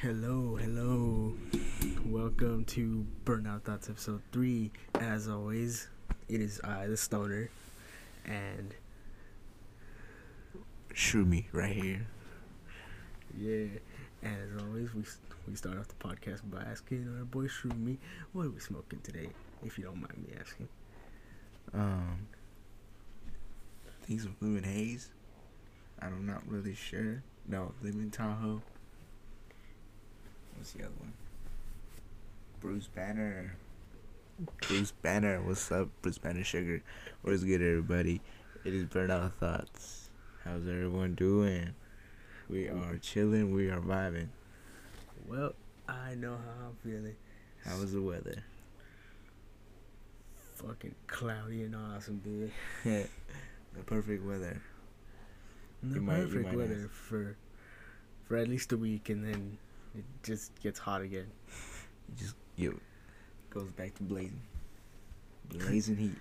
Hello, hello. Welcome to Burnout Thoughts episode 3. As always, it is I, the stoner, and Shroomy right here. yeah, and as always, we we start off the podcast by asking our boy Shroomy, what are we smoking today, if you don't mind me asking. Um, think some Lemon Haze. I'm not really sure. No, Lemon Tahoe. What's the other one? Bruce Banner. Bruce Banner. What's up, Bruce Banner Sugar? What's good, everybody? It is Burnout Thoughts. How's everyone doing? We are chilling. We are vibing. Well, I know how I'm feeling. How was the weather? Fucking cloudy and awesome, dude. the perfect weather. The You might- perfect might weather ask. for for at least a week, and then it just gets hot again. It just yo goes back to blazing. Blazing heat.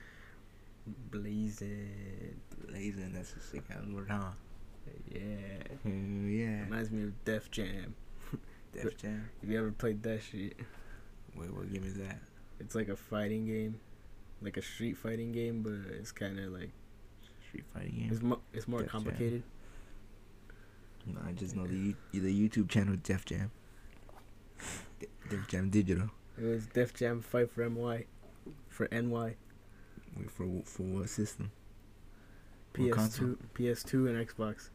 Blazing. Blazing, that's a sick ass word, huh? Yeah. Hell yeah. Reminds me of Def Jam. Def Jam. Have you ever played that shit? Wait, what game is that? It's like a fighting game, like a street fighting game, but it's kind of like Street fighting game. it's mo- it's more Def Jam. No, I just know the the YouTube channel Def Jam. Def Jam Digital. It was Def Jam Fight for MY, for NY, Wait for for what system? PS2, PS2 and Xbox.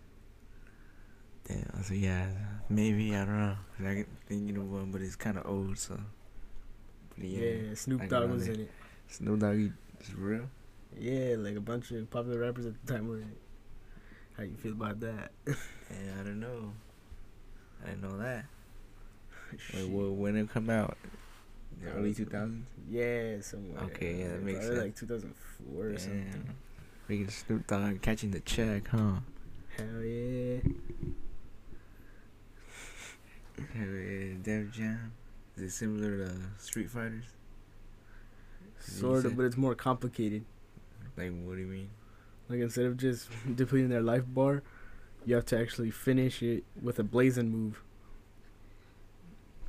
Damn. So yeah, maybe I don't know. I can thinking of one, but it's kind of old. So. But Yeah, yeah. Snoop Dogg was in it. Snoop Dogg is real. Yeah, like a bunch of popular rappers at the time were in it. How you feel about that? Yeah, I don't know. I didn't know that. Wait, well, when it come out? The early 2000s? Yeah, somewhere. Okay, yeah, that makes Probably sense. like 2004 or something. Damn. Freaking Snoop Dogg catching the check, huh? Hell yeah. Hell yeah, Def Jam. Is it similar to Street Fighters? Sort of, but it's more complicated. Like, what do you mean? Like instead of just depleting their life bar, you have to actually finish it with a blazing move.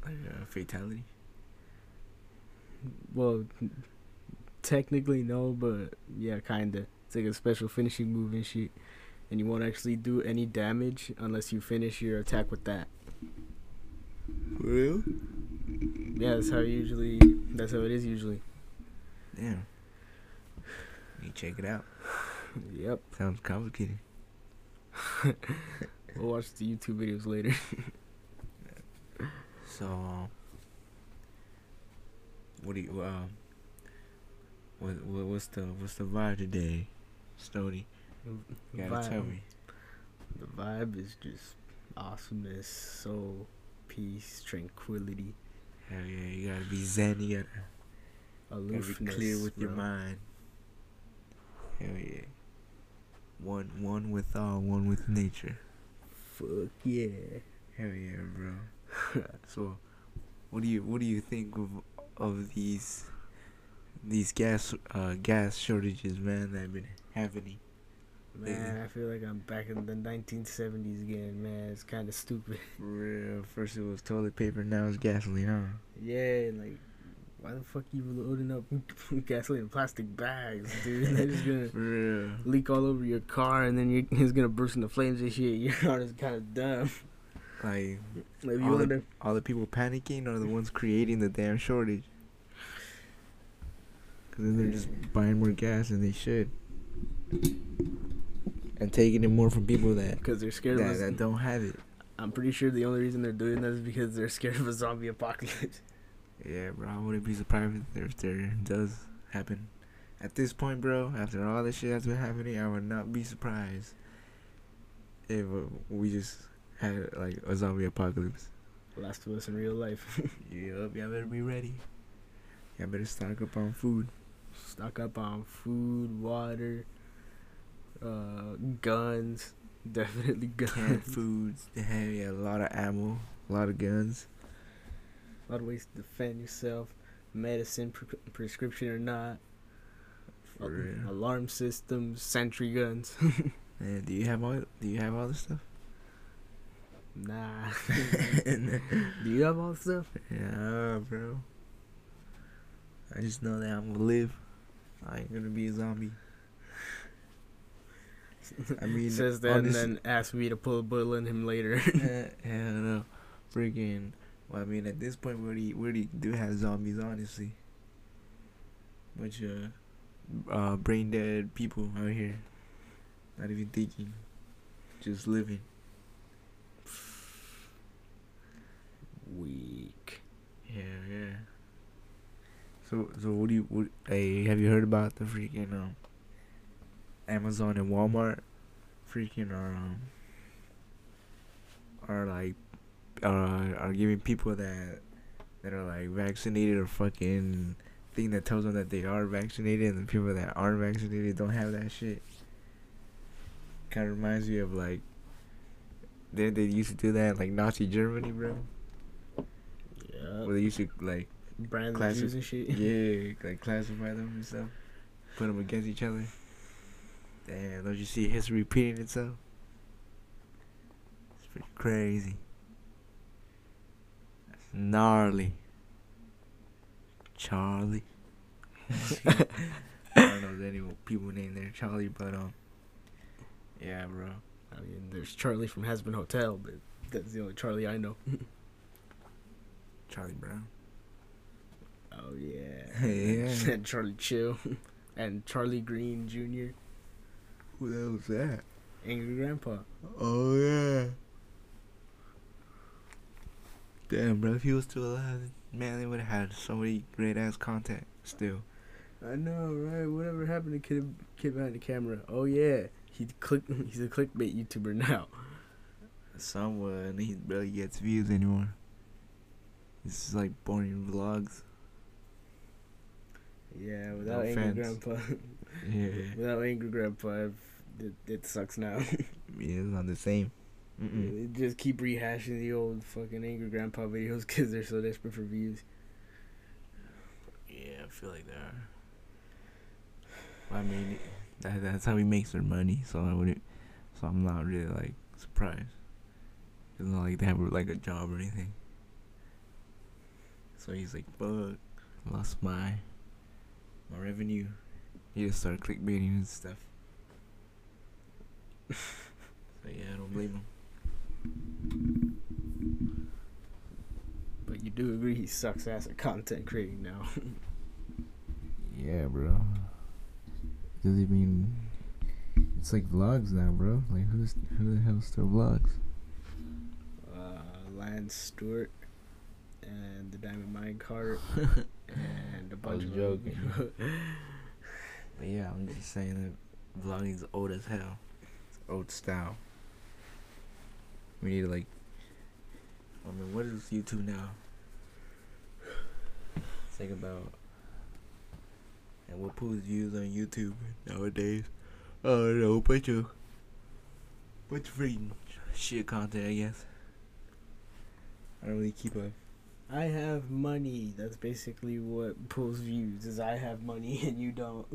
Like a fatality? Well, technically no, but yeah, kinda. It's like a special finishing move and shit, and you won't actually do any damage unless you finish your attack with that. For real? Yeah, that's how usually. That's how it is usually. Damn. You check it out. Yep. Sounds complicated. We'll watch the YouTube videos later. So, um, what do you, um, what, what, what's the, what's the vibe today, Stony? You gotta tell me. The vibe is just awesomeness, soul, peace, tranquility, Hell yeah, you gotta be zen, you gotta, gotta be clear with your mind. Hell yeah. One, one with all, one with nature. Fuck yeah. Hell yeah, bro. so, what do you, what do you think of, of these, these gas, uh, gas shortages, man, that have been happening? Man, I feel like I'm back in the 1970s again, man. It's kind of stupid. For real. First it was toilet paper, now it's gasoline, huh? Yeah, like, why the fuck you loading up gasoline in plastic bags, dude? They're just gonna leak all over your car, and then you're, it's gonna burst into flames and shit. Your car is kind of dumb. Like Like, you all, the, all the people panicking are the ones creating the damn shortage. Cause then they're just buying more gas than they should, and taking it more from people that Because they're scared that, that don't have it. I'm pretty sure the only reason they're doing that is because they're scared of a zombie apocalypse. Yeah, bro. I wouldn't be surprised if there does happen. At this point, bro, after all this shit that's been happening, I would not be surprised if we just had like a zombie apocalypse. Last of Us in real life. Yup, y'all better be ready. Y'all better stock up on food. Stock up on food, water, uh, guns. Definitely guns. Canned foods. They have yeah, a lot of ammo, a lot of guns. Of ways to defend yourself. Medicine, pre- prescription or not. Alarm systems, sentry guns. Man, do you have all? Do you have all this stuff? Nah. Do you have all the stuff? Yeah, bro. I just know that I'm gonna live. I ain't gonna be a zombie. I mean, says that and then asks me to pull a bullet in him later. Hell no, freaking. Well, I mean, at this point, we already, we already do have zombies, honestly. Bunch of uh, brain dead people out here, not even thinking, just living. Weak. Yeah, yeah. So, so what do you? What, hey, have you heard about the freaking um, Amazon and Walmart, freaking are um, are like, uh, are giving people that that are like vaccinated or fucking thing that tells them that they are vaccinated, and the people that aren't vaccinated don't have that shit. Kind of reminds me of like, they they used to do that in, like Nazi Germany, bro. Yeah. Where they used to like Brands Classic- Jews and shit. yeah, like classify them and stuff, put them against each other. Damn, don't you see history repeating itself? It's pretty crazy. Gnarly. Charlie. I don't know if there's any people named there Charlie, but um, yeah, bro. I mean, there's Charlie from Hazbin Hotel, but that's the only Charlie I know. Charlie Brown. Oh yeah. Yeah. and Charlie Chill, and Charlie Green Jr. Who the hell was that? Angry Grandpa. Oh yeah. Damn, bro, if he was still alive, man, they would have had so many great ass content still. I know, right? Whatever happened to kid kid behind the camera? Oh yeah, he click. He's a clickbait YouTuber now. Someone he barely gets views anymore. This is like boring vlogs. Yeah, without No Angry. Grandpa, Yeah, without Angry Grandpa, it, it sucks now. yeah, it's not the same. Mm-mm. Just keep rehashing the old fucking Angry Grandpa videos because they're so desperate for views. Yeah, I feel like they are. I mean, that, that's how he makes their money. So I wouldn't. So I'm not really like surprised. It's not like they have like a job or anything. So he's like, "Fuck, lost my my revenue." He just started clickbaiting and stuff. so yeah, I don't blame him. But you do agree he sucks ass at content creating now. Yeah, bro. Does he mean? It's like vlogs now, bro. Like who's who the hell still vlogs? uh, Lance Stewart and the Diamond Mine Cart and a bunch was of joking. But yeah, I'm just saying that vlogging's old as hell. It's old style. We need to like. I mean, what is YouTube now? Think about. And what pulls views on YouTube nowadays? Uh, oh no, bunch of. Bunch of freaking shit content, I guess. I don't really keep up. I have money. That's basically what pulls views. Is I have money and you don't.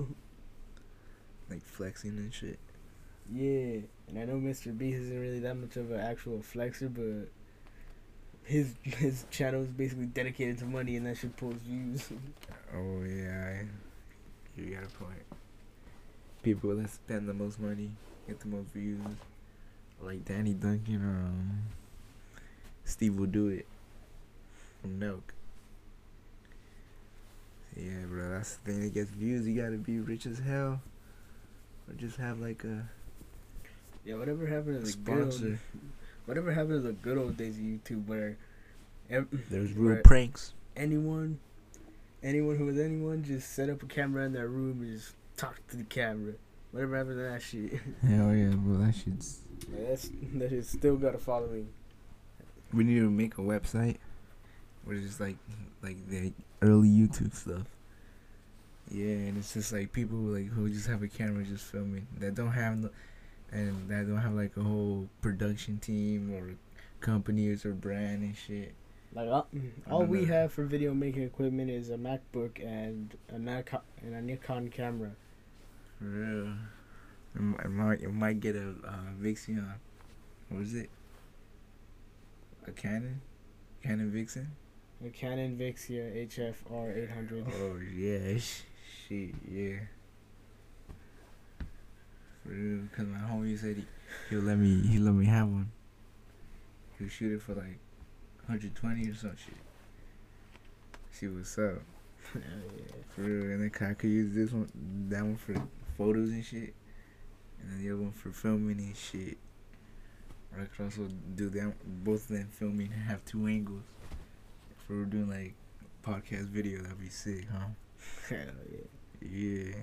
Like flexing and shit. Yeah, and I know Mr. Beast isn't really that much of an actual flexer, but his his channel is basically dedicated to money, and that shit pulls views. Oh yeah, you got a point. People that spend the most money get the most views. Like Danny Duncan, um, Steve will do it. From Milk. Yeah, bro, that's the thing that gets views. You gotta be rich as hell, or just have like a yeah, whatever happened to the good old, sponsor. whatever happened to the good old days of YouTube, where ev- There's real Right. pranks. anyone, anyone who was anyone, just set up a camera in their room and just talk to the camera. Whatever happened to that shit? Hell oh yeah, bro, that shit's. Like, that's that shit still got a following. We need to make a website where it's just like like the early YouTube stuff. Yeah, and it's just like people like who just have a camera just filming that don't have no, and that don't have like a whole production team or companies or brand and shit. Like all, all we know. have for video making equipment is a MacBook and a Nikon and a Nikon camera. For real. It might, it might, get a uh, Vixion. What is it? A Canon, Canon Vixen. A Canon Vixia HFR 800. Oh yeah, sh- shit, yeah. Cause my homie said he he'll let me he let me have one. He'll shoot it for like 120 or some shit. See what's up. Hell yeah. For real, and then I could use this one, that one for photos and shit, and then the other one for filming and shit. Or I could also do them, both of them filming and have two angles. If we were doing like podcast video, that'd be sick, huh? Hell yeah. Yeah.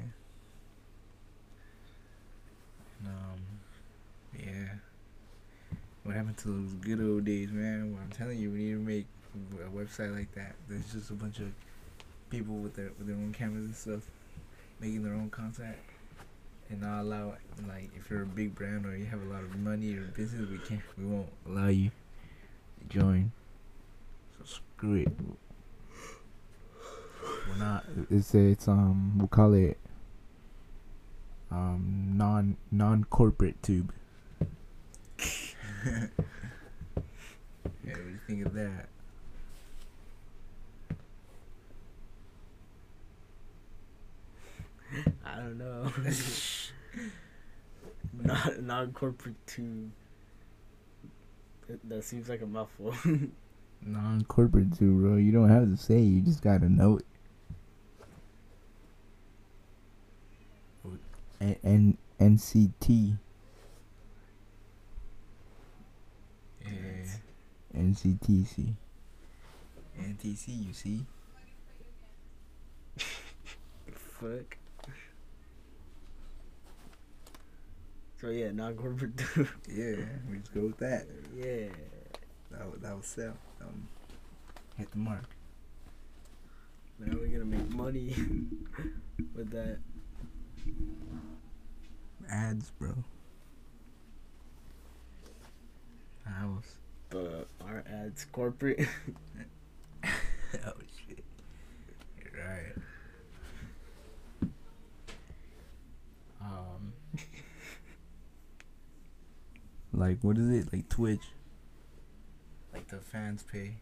Um, yeah. What happened to those good old days, man? Well, I'm telling you, we need to make a website like that. There's just a bunch of people with their with their own cameras and stuff, making their own content, and not allow like if you're a big brand or you have a lot of money or business, we can't, we won't allow you to join. So screw it. We're not. It's it's um we'll call it um non non corporate tube. yeah, what do you think of that? I don't know. not non corporate too. That seems like a mouthful. Non corporate tube, bro. You don't have to say. it, You just gotta know it. N- N- NCT. Yeah. NCTC. NTC, you see? Fuck. So yeah, non corporate. Yeah, we just go with that. yeah. That that would sell. Um, hit the mark. Now we're gonna make money with that. Ads, bro. I was. But our ads corporate. oh shit. You're right. Um. like what is it? Like Twitch. Like the fans pay.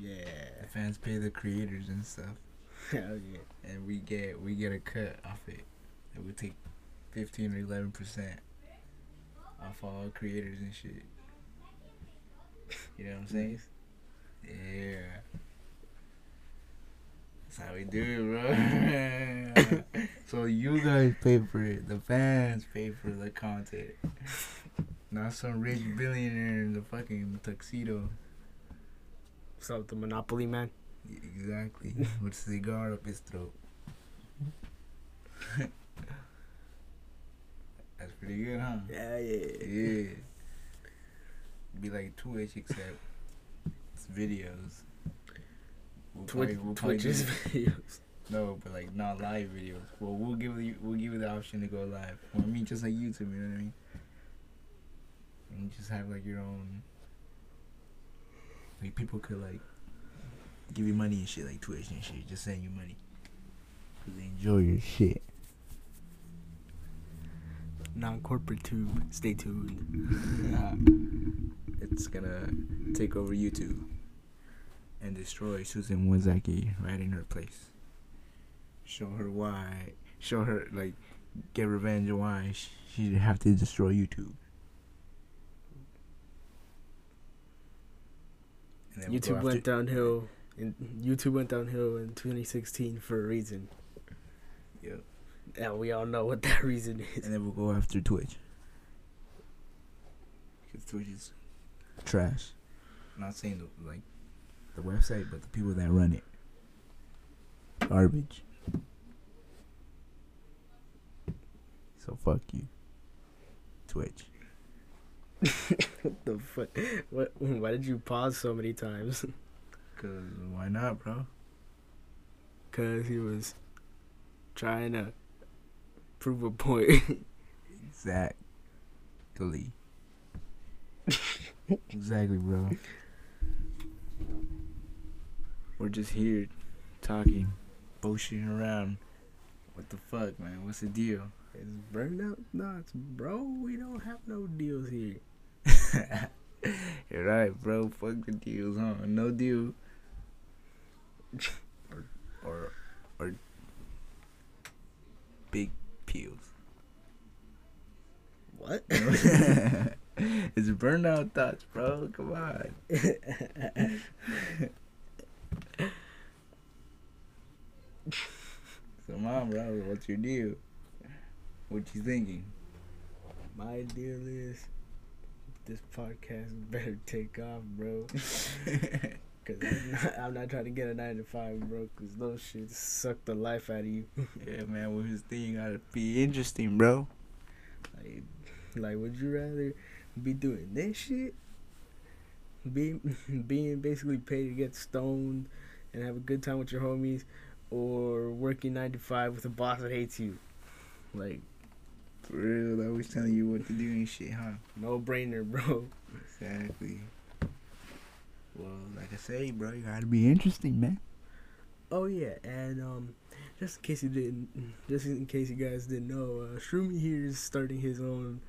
yeah. The fans pay the creators and stuff, Hell yeah. and we get we get a cut off it. And would take fifteen or eleven percent off all creators and shit. You know what I'm saying? Yeah. That's how we do it, bro. so you guys pay for it. The fans pay for the content. Not some rich billionaire in the fucking tuxedo. So the Monopoly man. Exactly. With a cigar up his throat. That's pretty good, huh? Yeah, yeah. Yeah. Be like Twitch except it's videos. We'll Twitch, probably- we'll probably Twitch's do- videos. No, but like not live videos. Well, we'll give you we'll give you the option to go live. Well, I mean, just like YouTube, you know what I mean? And just have like your own. Like people could like give you money and shit, like Twitch and shit. Just send you money. Cause they enjoy your shit. Non corporate tube. Stay tuned. it's gonna take over YouTube and destroy Susan Wozniacki right in her place. Show her why. Show her like get revenge on why sh- she'd have to destroy YouTube. Then we'll YouTube went downhill. And YouTube went downhill in 2016 for a reason. Yep. And we all know what that reason is. And then we'll go after Twitch. Because Twitch is trash. I'm not saying the, like the website, but the people that run it. Garbage. So fuck you. Twitch. what the fuck? What? Why did you pause so many times? Cause why not, bro? Cause he was trying to prove a point. Exactly. exactly, bro. We're just here talking, bullshitting around. What the fuck, man? What's the deal? it's burnout nuts, bro. We don't have no deals here. You're right, bro. Fuck the deals, huh? No deal. or, or, or big peels. What? it's burnout thoughts, bro. Come on. Come on, bro. What's your deal? What you thinking? My deal is this podcast better take off, bro. Cause I'm not, I'm not trying to get a nine to five, bro. Cause those shits suck the life out of you. yeah, man. Well, his thing gotta be interesting, bro. Like, like, would you rather be doing this shit, being being basically paid to get stoned and have a good time with your homies, or working nine to five with a boss that hates you? Like, For real, always telling you what to do and shit, huh? no brainer, bro. Exactly. Well, like I say, bro, you gotta be interesting, man. Oh yeah, and um, just in case you didn't, just in case you guys didn't know, uh, Shroomy here is starting his own,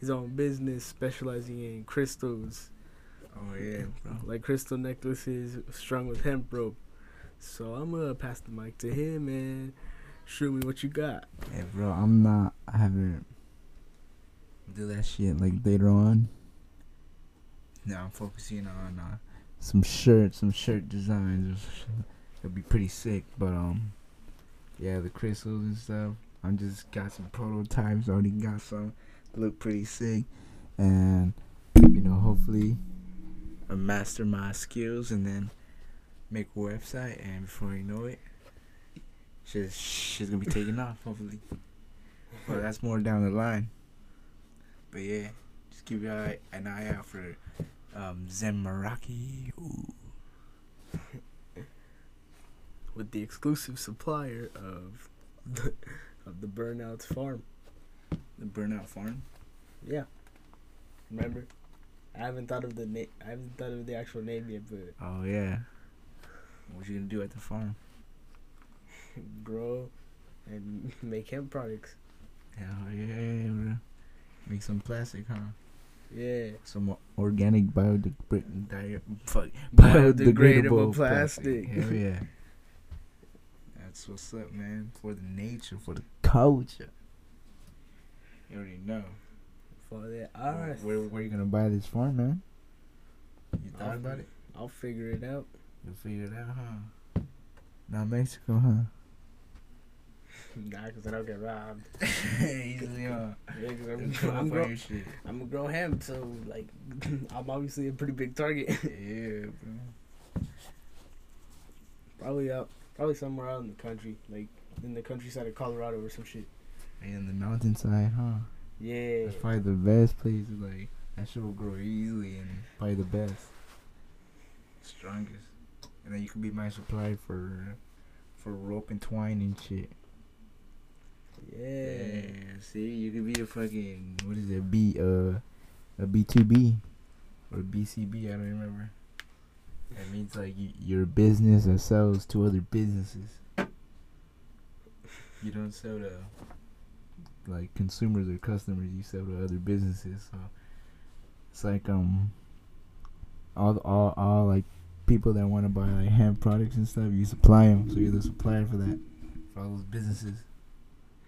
his own business specializing in crystals, Oh yeah, bro. like crystal necklaces strung with hemp rope. So I'm gonna pass the mic to him and show me what you got? Hey, bro, I'm not. I haven't do that shit like later on. Now I'm focusing on uh, Some shirt, some shirt designs. It'll be pretty sick. But um, yeah, the crystals and stuff. I'm just got some prototypes. Already got some. Look pretty sick, and you know, hopefully, uh, master my skills and then make a website, and before you know it, she's, shit's gonna be taking off. Hopefully, but that's more down the line. But yeah, just keep your eye, an eye out for um, Zen Meraki. With the exclusive supplier of the, of the Burnouts Farm. The Burnout Farm. Yeah. Remember? I haven't thought of the name. I haven't thought of the actual name yet, but Oh yeah. What you gonna do at the farm? grow and make hemp products. Hell yeah, bro. Make some plastic, huh? Yeah. some organic biodegradable. Di- fuck. Biodegradable plastic. Hell yeah. That's what's up, man. For the nature, for the culture. You already know. For the earth. Where where you gonna buy this farm, man? You thought about it? I'll figure it out. You'll figure it out, huh? Not Mexico, huh? Nah, because I don't get robbed. Easily, huh? Yeah, 'cause I'm, Just come I'm, grow. I'm gonna grow hemp, so, like, I'm obviously a pretty big target. Yeah, bro. probably out, probably somewhere out in the country, like in the countryside of Colorado or some shit. In the mountainside, huh? Yeah. That's probably the best place. Like that shit will grow easily and probably the best. Strongest. And then you could be my supply for for rope and twine and shit. Yeah. Yeah. See, you could be a fucking. What is it? B uh a B two B or BCB? I don't remember. That means like y- your business that sells to other businesses, You don't sell the. Like consumers or customers. You sell to other businesses. So it's like um all all all like people that want to buy like hemp products and stuff. You supply them, so you're the supplier for that for all those businesses.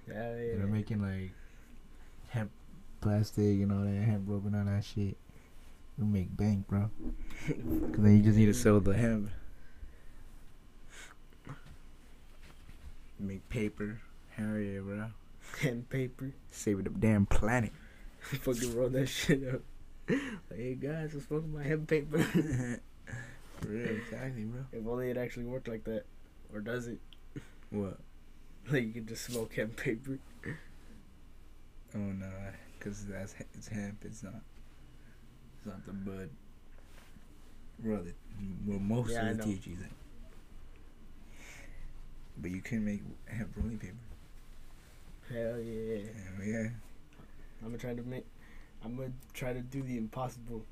Yeah, that yeah. are making like hemp plastic and all that hemp rope and all that shit. You make bank, bro. Cause then you just need to sell the hemp. Make paper. Hell yeah, bro. and paper. Save the damn planet. Fucking roll that shit up. Like, hey guys, I'm smoking my hemp paper. For real, exactly, bro. if only it actually worked like that. Or does it? What? Like you can just smoke hemp paper. Oh no, cause that's it's hemp. It's not. It's not the bud. Brother, well, most Yeah, of the. THC's in. But you can make hemp rolling paper. Hell yeah. Hell yeah. I'm gonna try to make. I'm gonna try to do the impossible.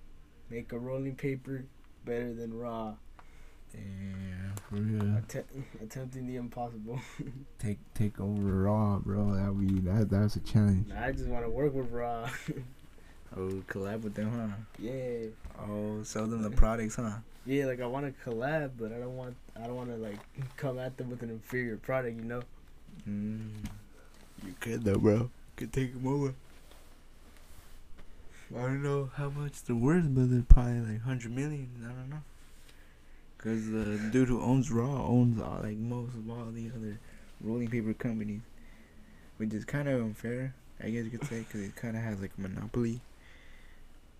Make a rolling paper better than raw. Yeah, for real. Att- attempting the impossible. Take take over raw, bro. That be that that's a challenge. I just want to work with raw. Oh, collab with them, huh? Yeah, Oh, sell them the products, huh? yeah. Like I want to collab, but I don't want. I don't want to like come at them with an inferior product. You know. Mm. You could though, bro. Could take him over. I don't know how much they're worth, but they're probably like hundred million. I don't know. Cause the dude who owns Raw owns all like most of all these other rolling paper companies, which is kind of unfair, I guess you could say, cause he kind of has like a monopoly.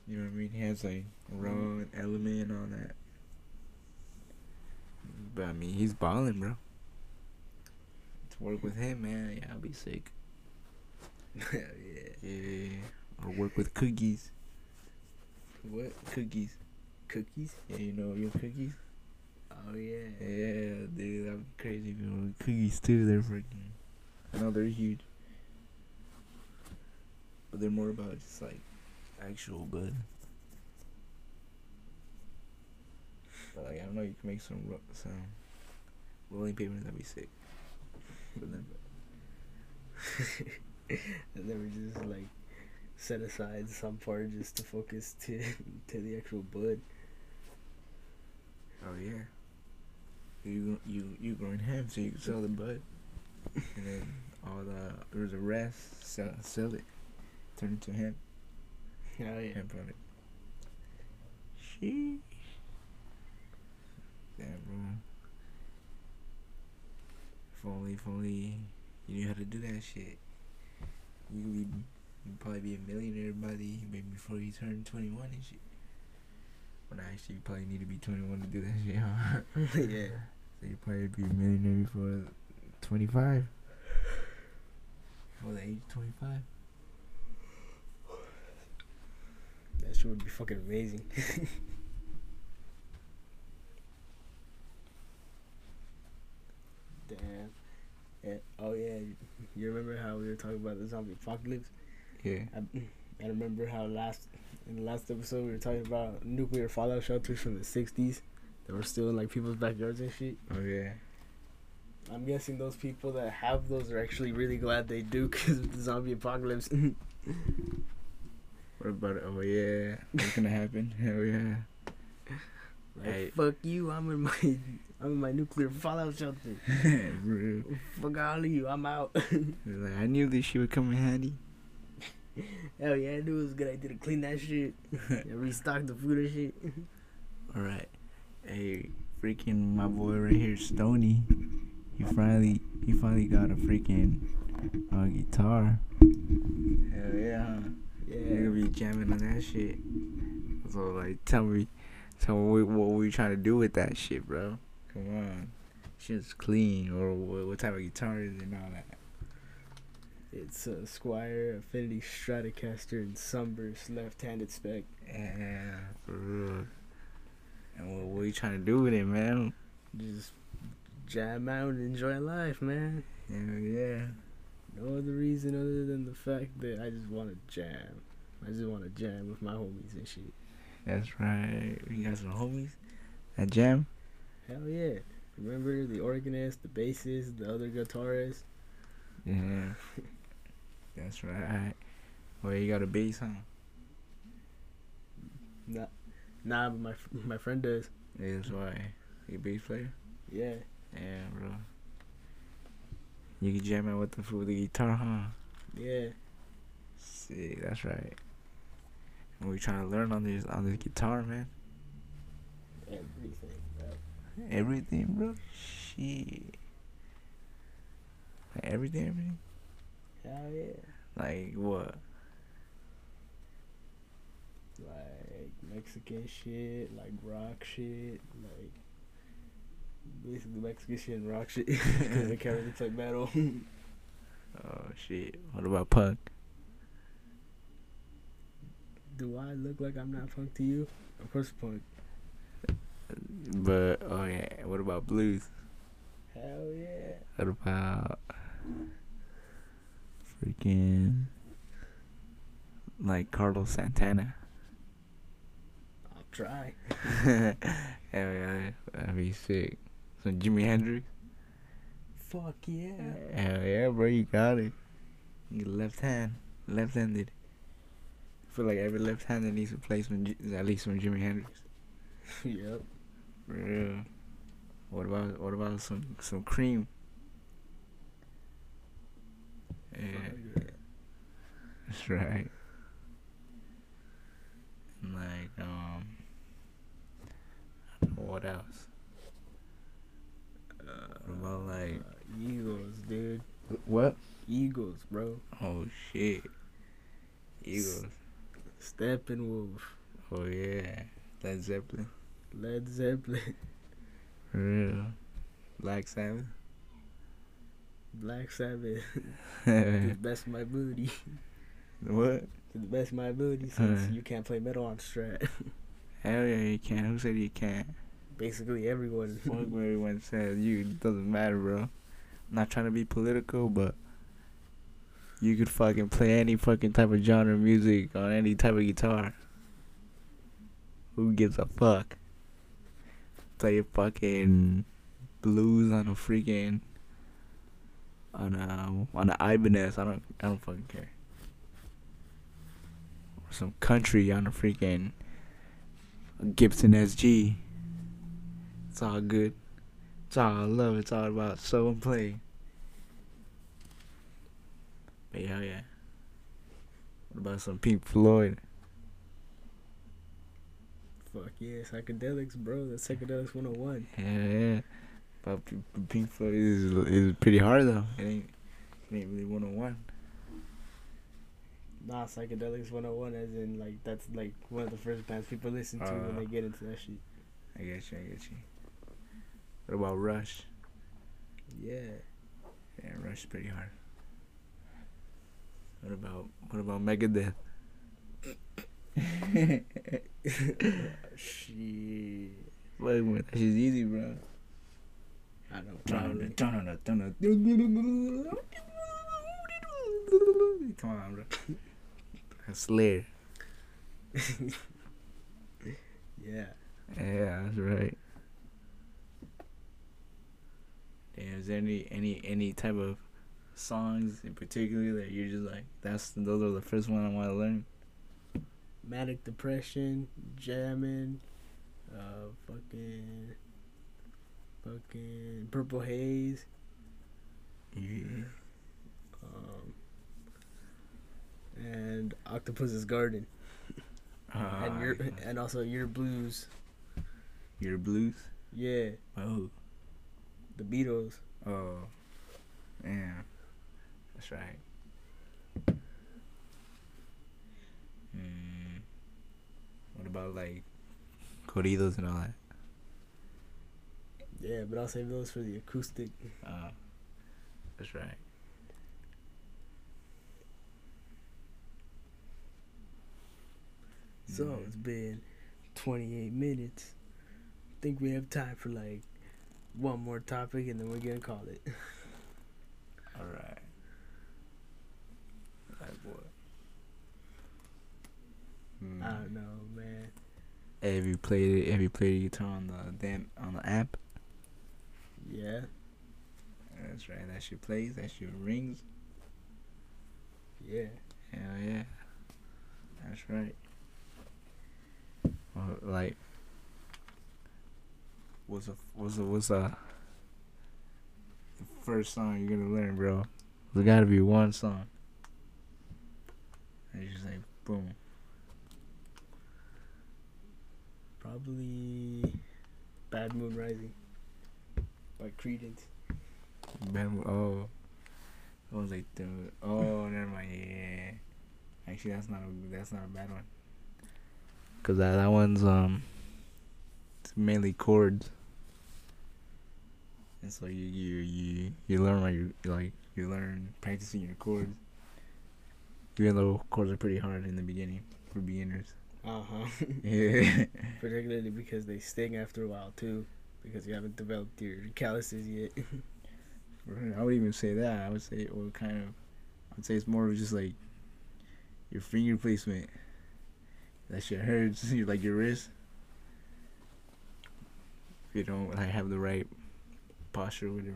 You know what I mean? He has like Raw and Element and all that. But I mean, he's balling, bro. Work with him, man, yeah, I'll be sick. yeah. Yeah, or work with cookies. What Cookies. cookies? Yeah, you know your cookies. Oh yeah. Yeah, dude, that'd be crazy. If you with cookies too, they're freaking. I know they're huge, but they're more about just like actual good. But like I don't know, you can make some ro- some rolling papers that'd be sick. But then, and then we just like set aside some part just to focus to to the actual bud. oh yeah, you you you growing hemp so you can sell the bud, and then all the there's the rest sell sell it, turn it to hemp. Oh yeah. Hemp product. Sheesh. Damn, bro. If only, if only you knew how to do that shit. You could be, you'd probably be a millionaire by the maybe before you turn 21 and shit. But actually, you probably need to be 21 to do that shit, huh? yeah. So you probably be a millionaire before 25. Before the age of 25. That shit would be fucking amazing. Damn. Oh yeah. You remember how we were talking about the zombie apocalypse? Yeah. I, I remember how last in the last episode we were talking about nuclear fallout shelters from the '60s that were still in like people's backyards and shit. Oh, yeah. I'm guessing those people that have those are actually really glad they do because of the zombie apocalypse. What about it? Oh, yeah. What's gonna happen? Hell yeah. like, Hey. fuck you! I'm in my I'm in my nuclear fallout shelter. Fuck all of you! I'm out. Like, I knew this shit would come in handy. Hell yeah! I knew it was a good idea to clean that shit restock the food and shit. Alright. Hey, freaking my boy right here, Stony. He finally he finally got a freaking uh, guitar. Hell yeah, huh? You're Yeah. gonna be jamming on that shit. So like tell me tell me what, what we trying to do with that shit, bro. Come on. Shit's clean or what, type of guitar is it and all that. It's a Squier Affinity Stratocaster and Sunburst left-handed spec. Yeah, for real. And what, what you trying to do with it, man? Just jam out and enjoy life, man. Hell yeah. No other reason other than the fact that I just want to jam. I just want to jam with my homies and shit. That's right. You got some homies at jam. Hell yeah. Remember the organist, the bassist, the other guitarist? Yeah. That's right. Well, you got a bass, huh? Nah, nah, but my my friend does. Yeah, that's why. You a bass player? Yeah. Yeah, bro. You can jam out with the with the guitar, huh? Yeah. Sick. That's right. And we trying to learn on this on this guitar, man. Everything. Everything, bro. Shit. Like everything, everything. Hell yeah. Like what? Like Mexican shit, like rock shit, like basically Mexican shit and rock shit. Because I can't really play metal. Oh shit. What about punk? Do I look like I'm not punk to you? Of course, punk. But oh yeah. What about blues? Hell yeah. What about freaking like Carlos Santana? I'll try. Hell yeah, that'd be sick. So Jimi Hendrix. Fuck yeah. Hell yeah, bro, you got it. You left hand, left-handed. I feel like every left-hander needs a place from at least from Jimi Hendrix. yep. For real. What about what about some some cream? Yeah, that's right. Like um, I don't know what else. What about like Uh, Eagles, dude. What? Eagles, bro. oh shit, Eagles. Steppenwolf. Oh yeah, Led Zeppelin. Led Zeppelin. For real. Black Sabbath. Black Sabbath. to the best of my ability. what? To the best of my ability, since Uh. you can't play metal on Strat. Hell yeah, you can. Who said you can't? Basically, everyone. Fuck what everyone says. You doesn't matter, bro. I'm not trying to be political, but you could fucking play any fucking type of genre of music on any type of guitar. Who gives a fuck? Play fucking blues on a freaking on a on a Ibanez. I don't I don't fucking care. Or some country on a freaking Gibson SG. It's all good. It's all I love. It's all about show and play. But yeah, yeah. What about some Pink Floyd? Fuck yeah, psychedelics, bro. That's psychedelics 101. Yeah, yeah. But Pink Floyd is is pretty hard though. It ain't it ain't really one on one. Nah, psychedelics 101, as in, like, that's like one of the first bands people listen to when Uh. they get into that shit. I get you. I get you. What about Rush? Yeah. Yeah, Rush is pretty hard. What about what about Megadeth? Shit. Wait, man, that shit's easy, bro. I probably. Come on, bro. That's Slayer. Yeah. Yeah, that's right. Damn, is there any any any type of songs in particular that you're just like that's those are the first one I want to learn? Manic depression, jamming, uh, fucking, fucking purple haze, Yeah. um, and octopus's garden, and your and also your blues. your blues. Yeah, Oh, the Beatles. oh, yeah, that's right. Mm. What about like corridos and all that? Yeah, but I'll save those for the acoustic. Uh, that's right. So Mhm. it's been 28 minutes. I think we have time for like one more topic and then we're gonna call it. All right. That boy. Hmm. I don't know, man. Hey, have you played it? Have you played the guitar on the damn on the app? Yeah, That's right. That shit plays. That shit rings. yeah. Hell yeah. That's right. Well, like, what's a what's a what's a the first song you're gonna learn, bro? There's gotta be one song. And you just like boom. Probably Bad Moon Rising by Creedence. Bam, oh, I was like, the, oh, never mind. Yeah, actually, that's not a that's not a bad one. Cause that that one's um, it's mainly chords, and so you you you you learn like you like you learn practicing your chords. Even though chords are pretty hard in the beginning for beginners. Uh huh. Yeah. Particularly because they sting after a while too, because you haven't developed your calluses yet. I would even say that. I would say, or kind of, I'd say it's more of just like your finger placement. That shit hurts. Like your wrist. If you don't like have the right posture, or whatever.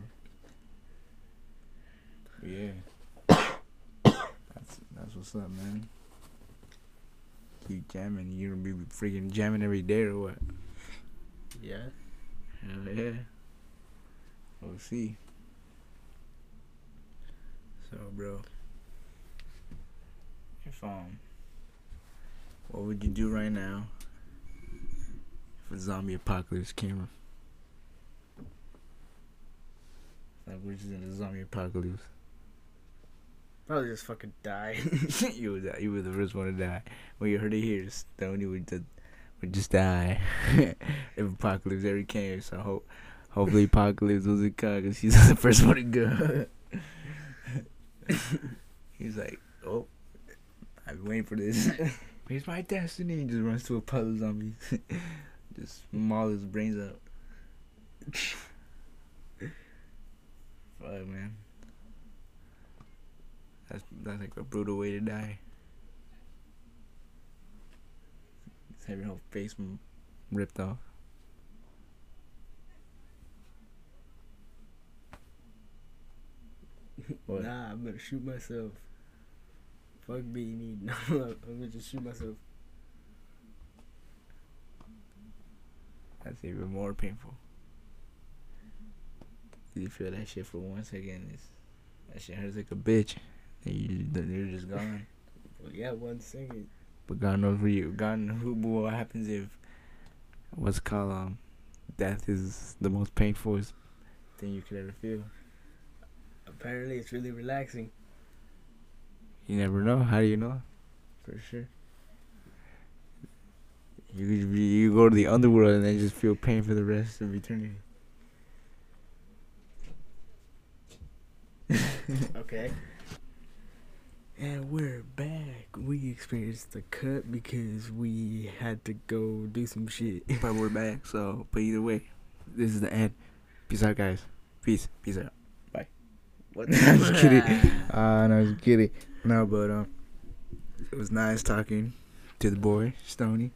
But yeah, that's that's what's up, man. Keep jamming. You gonna be freaking jamming every day or what? Yeah. Hell yeah. We'll see. So, bro, if um, what would you do right now if a zombie apocalypse came? Like we're just in a zombie apocalypse. Probably just fucking die. you would you were the first one to die. When you heard it here, Stony would just would just die if apocalypse ever came. So hope hopefully apocalypse doesn't come because he's the first one to go. he's like, oh, I've been waiting for this. Here's my destiny. He just runs to a pile of zombies. just maul his brains out. Fuck, man. That's that's like a brutal way to die. Just have your whole face ripped off. What? Nah, I'm gonna shoot myself. Fuck being eaten. I'm gonna just shoot myself. That's even more painful. You feel that shit for one second. It's, that shit hurts like a bitch. You, then you're just gone. Well, yeah, one second. But God knows where you. God knows. What happens if what's called um, death is the most painful thing you could ever feel. Apparently, it's really relaxing. You never know. How do you know? For sure. You you go to the underworld and then just feel pain for the rest of eternity. Okay. And we're back. We experienced the cut because we had to go do some shit. but we're back. So, but either way, this is the end. Peace out, guys. Peace. Peace out. Bye. What I'm just kidding. Uh, no, I'm just kidding. No, but um, it was nice talking to the boy Stony.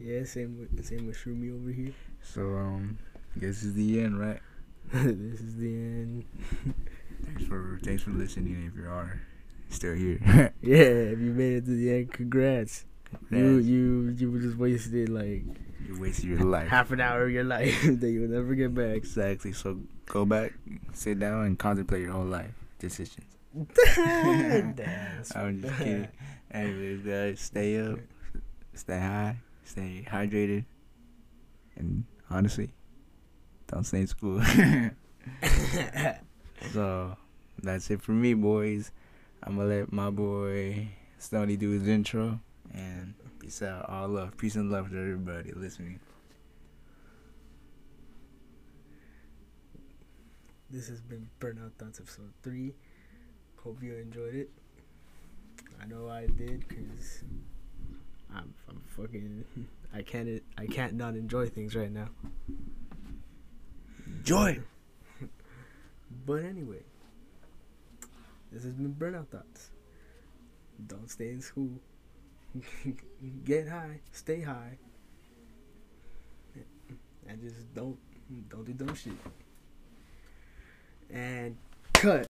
Yeah, same with same with Shroomy over here. So um, this is the end, right? this is the end. Thanks for thanks for listening. If you are still here, Yeah, if you made it to the end, congrats. You Congrats. you you just wasted like you wasted your life. half an hour of your life that you will never get back. Exactly. So go back, sit down, and contemplate your whole life decisions. Damn. I'm just kidding. Anyways, guys, stay up, stay high, stay hydrated, and honestly, don't stay in school. so that's it for me, boys. I'm gonna let my boy Stony do his intro, and peace out. All love, peace and love to everybody listening. This has been Burnout Thoughts episode three. Hope you enjoyed it. I know I did because I'm, I'm fucking. I can't I can't not enjoy things right now. Joy. But anyway, this has been Burnout Thoughts. Don't stay in school. Get high. Stay high. And just don't don't do dumb shit. And cut.